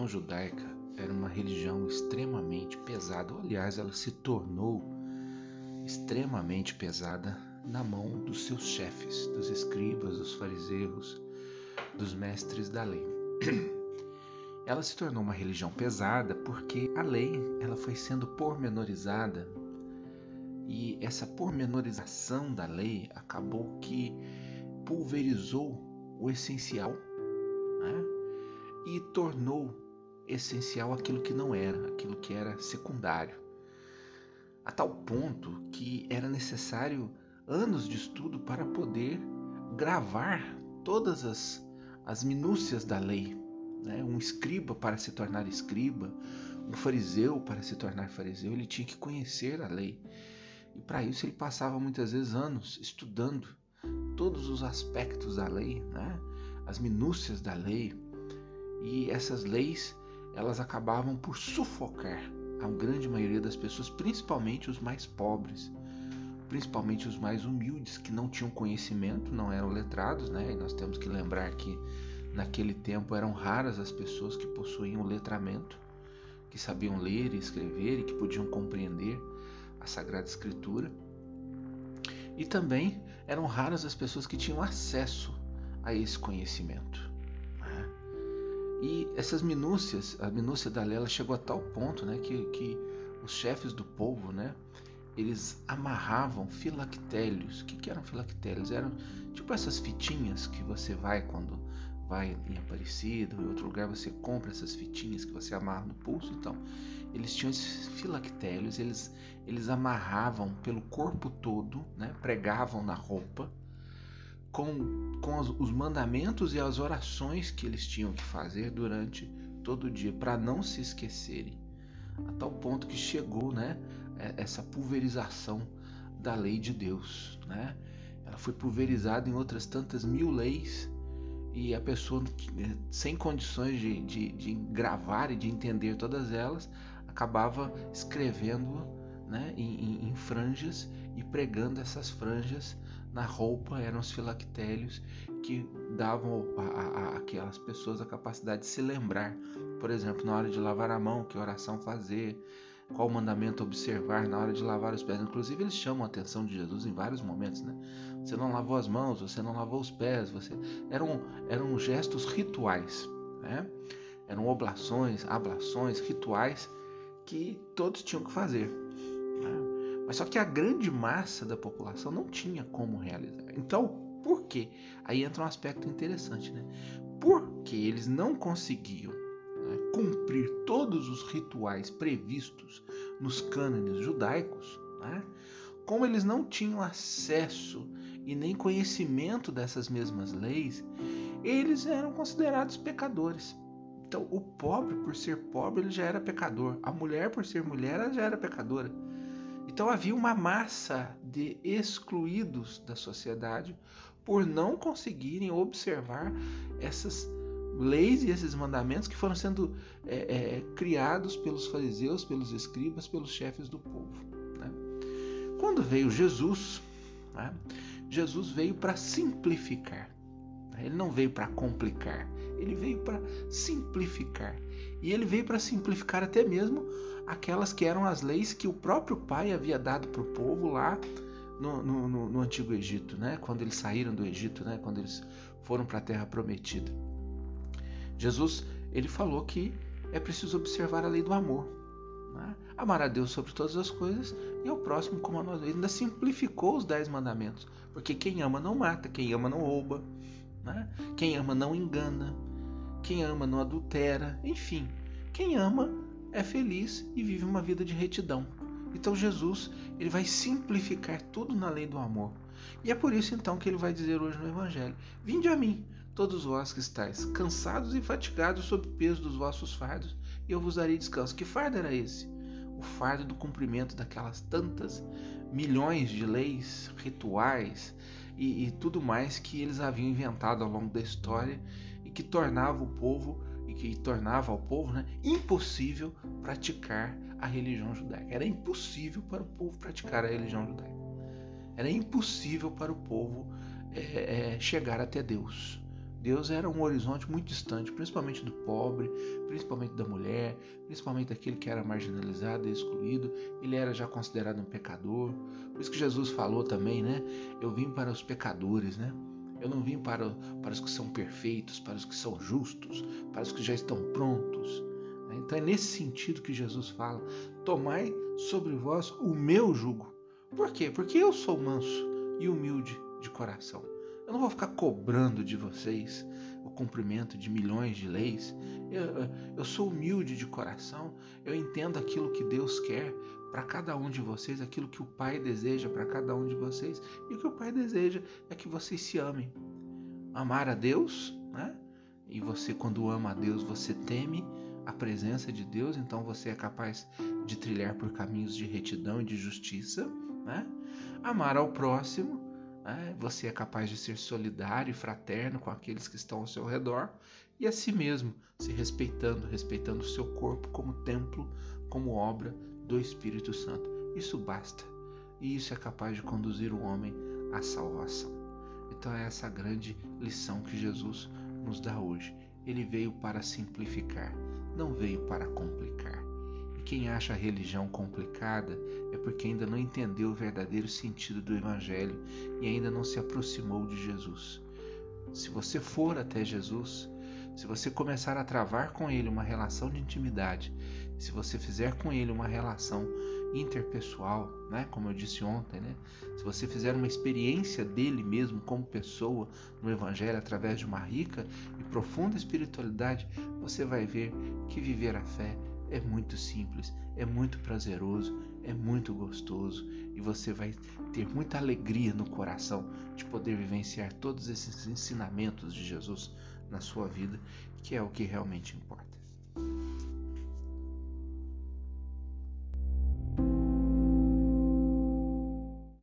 religião judaica era uma religião extremamente pesada, aliás, ela se tornou extremamente pesada na mão dos seus chefes, dos escribas, dos fariseus, dos mestres da lei. Ela se tornou uma religião pesada porque a lei ela foi sendo pormenorizada e essa pormenorização da lei acabou que pulverizou o essencial né? e tornou essencial aquilo que não era, aquilo que era secundário. A tal ponto que era necessário anos de estudo para poder gravar todas as, as minúcias da lei. Né? Um escriba para se tornar escriba, um fariseu para se tornar fariseu, ele tinha que conhecer a lei. E para isso ele passava muitas vezes anos estudando todos os aspectos da lei, né? as minúcias da lei. E essas leis elas acabavam por sufocar a grande maioria das pessoas, principalmente os mais pobres, principalmente os mais humildes que não tinham conhecimento, não eram letrados, né? E nós temos que lembrar que naquele tempo eram raras as pessoas que possuíam letramento, que sabiam ler e escrever e que podiam compreender a Sagrada Escritura. E também eram raras as pessoas que tinham acesso a esse conhecimento. E essas minúcias, a minúcia da Lela chegou a tal ponto né, que, que os chefes do povo, né, eles amarravam filactérios. O que, que eram filactérios? Eram tipo essas fitinhas que você vai quando vai em Aparecida ou em outro lugar, você compra essas fitinhas que você amarra no pulso. Então, eles tinham esses filactérios, eles, eles amarravam pelo corpo todo, né, pregavam na roupa com, com os mandamentos e as orações que eles tinham que fazer durante todo o dia, para não se esquecerem. A tal ponto que chegou né, é, essa pulverização da lei de Deus. Né? Ela foi pulverizada em outras tantas mil leis e a pessoa, sem condições de, de, de gravar e de entender todas elas, acabava escrevendo né, em, em, franjas e pregando essas franjas na roupa eram os filactérios que davam àquelas pessoas a capacidade de se lembrar, por exemplo, na hora de lavar a mão, que oração fazer, qual mandamento observar na hora de lavar os pés. Inclusive, eles chamam a atenção de Jesus em vários momentos, né? Você não lavou as mãos, você não lavou os pés, você eram eram gestos rituais, né? Eram oblações, ablações, rituais que todos tinham que fazer. Mas só que a grande massa da população não tinha como realizar. Então, por quê? Aí entra um aspecto interessante, né? Porque eles não conseguiam né, cumprir todos os rituais previstos nos cânones judaicos, né? como eles não tinham acesso e nem conhecimento dessas mesmas leis, eles eram considerados pecadores. Então, o pobre, por ser pobre, ele já era pecador. A mulher, por ser mulher, ela já era pecadora. Então havia uma massa de excluídos da sociedade por não conseguirem observar essas leis e esses mandamentos que foram sendo é, é, criados pelos fariseus, pelos escribas, pelos chefes do povo. Né? Quando veio Jesus, né? Jesus veio para simplificar. Ele não veio para complicar, ele veio para simplificar. E ele veio para simplificar até mesmo aquelas que eram as leis que o próprio pai havia dado para o povo lá no, no, no, no, Antigo Egito, né? quando eles saíram do Egito, né? quando eles foram para a Terra Prometida. Jesus ele falou que é preciso observar a lei do amor. Né? Amar a Deus sobre todas as coisas e ao próximo como a nós. Ele ainda simplificou os dez mandamentos, porque quem ama não mata, quem ama não rouba, né? quem ama não engana, quem ama não adultera, enfim, quem ama é feliz e vive uma vida de retidão. Então Jesus ele vai simplificar tudo na lei do amor. E é por isso então que ele vai dizer hoje no Evangelho: Vinde a mim, todos vós que estáis cansados e fatigados sob o peso dos vossos fardos, e eu vos darei descanso. Que fardo era esse? O fardo do cumprimento daquelas tantas milhões de leis, rituais e, e tudo mais que eles haviam inventado ao longo da história e que tornava o povo e que tornava ao povo né, impossível praticar a religião judaica. Era impossível para o povo praticar a religião judaica. Era impossível para o povo é, é, chegar até Deus. Deus era um horizonte muito distante, principalmente do pobre, principalmente da mulher, principalmente daquele que era marginalizado e excluído. Ele era já considerado um pecador. Por isso que Jesus falou também, né? Eu vim para os pecadores, né? Eu não vim para, para os que são perfeitos, para os que são justos, para os que já estão prontos. Então é nesse sentido que Jesus fala: Tomai sobre vós o meu jugo. Por quê? Porque eu sou manso e humilde de coração. Eu não vou ficar cobrando de vocês o cumprimento de milhões de leis. Eu, eu sou humilde de coração. Eu entendo aquilo que Deus quer para cada um de vocês, aquilo que o Pai deseja para cada um de vocês. E o que o Pai deseja é que vocês se amem. Amar a Deus, né? E você, quando ama a Deus, você teme a presença de Deus, então você é capaz de trilhar por caminhos de retidão e de justiça. Né? Amar ao próximo né? Você é capaz de ser solidário e fraterno com aqueles que estão ao seu redor e a si mesmo, se respeitando, respeitando o seu corpo como templo, como obra do Espírito Santo. Isso basta. E isso é capaz de conduzir o homem à salvação. Então é essa grande lição que Jesus nos dá hoje. Ele veio para simplificar, não veio para complicar. E quem acha a religião complicada é porque ainda não entendeu o verdadeiro sentido do Evangelho e ainda não se aproximou de Jesus. Se você for até Jesus, se você começar a travar com Ele uma relação de intimidade, se você fizer com Ele uma relação interpessoal, né? como eu disse ontem, né? se você fizer uma experiência dele mesmo como pessoa no Evangelho através de uma rica e profunda espiritualidade, você vai ver que viver a fé é muito simples, é muito prazeroso, é muito gostoso e você vai ter muita alegria no coração de poder vivenciar todos esses ensinamentos de Jesus na sua vida, que é o que realmente importa.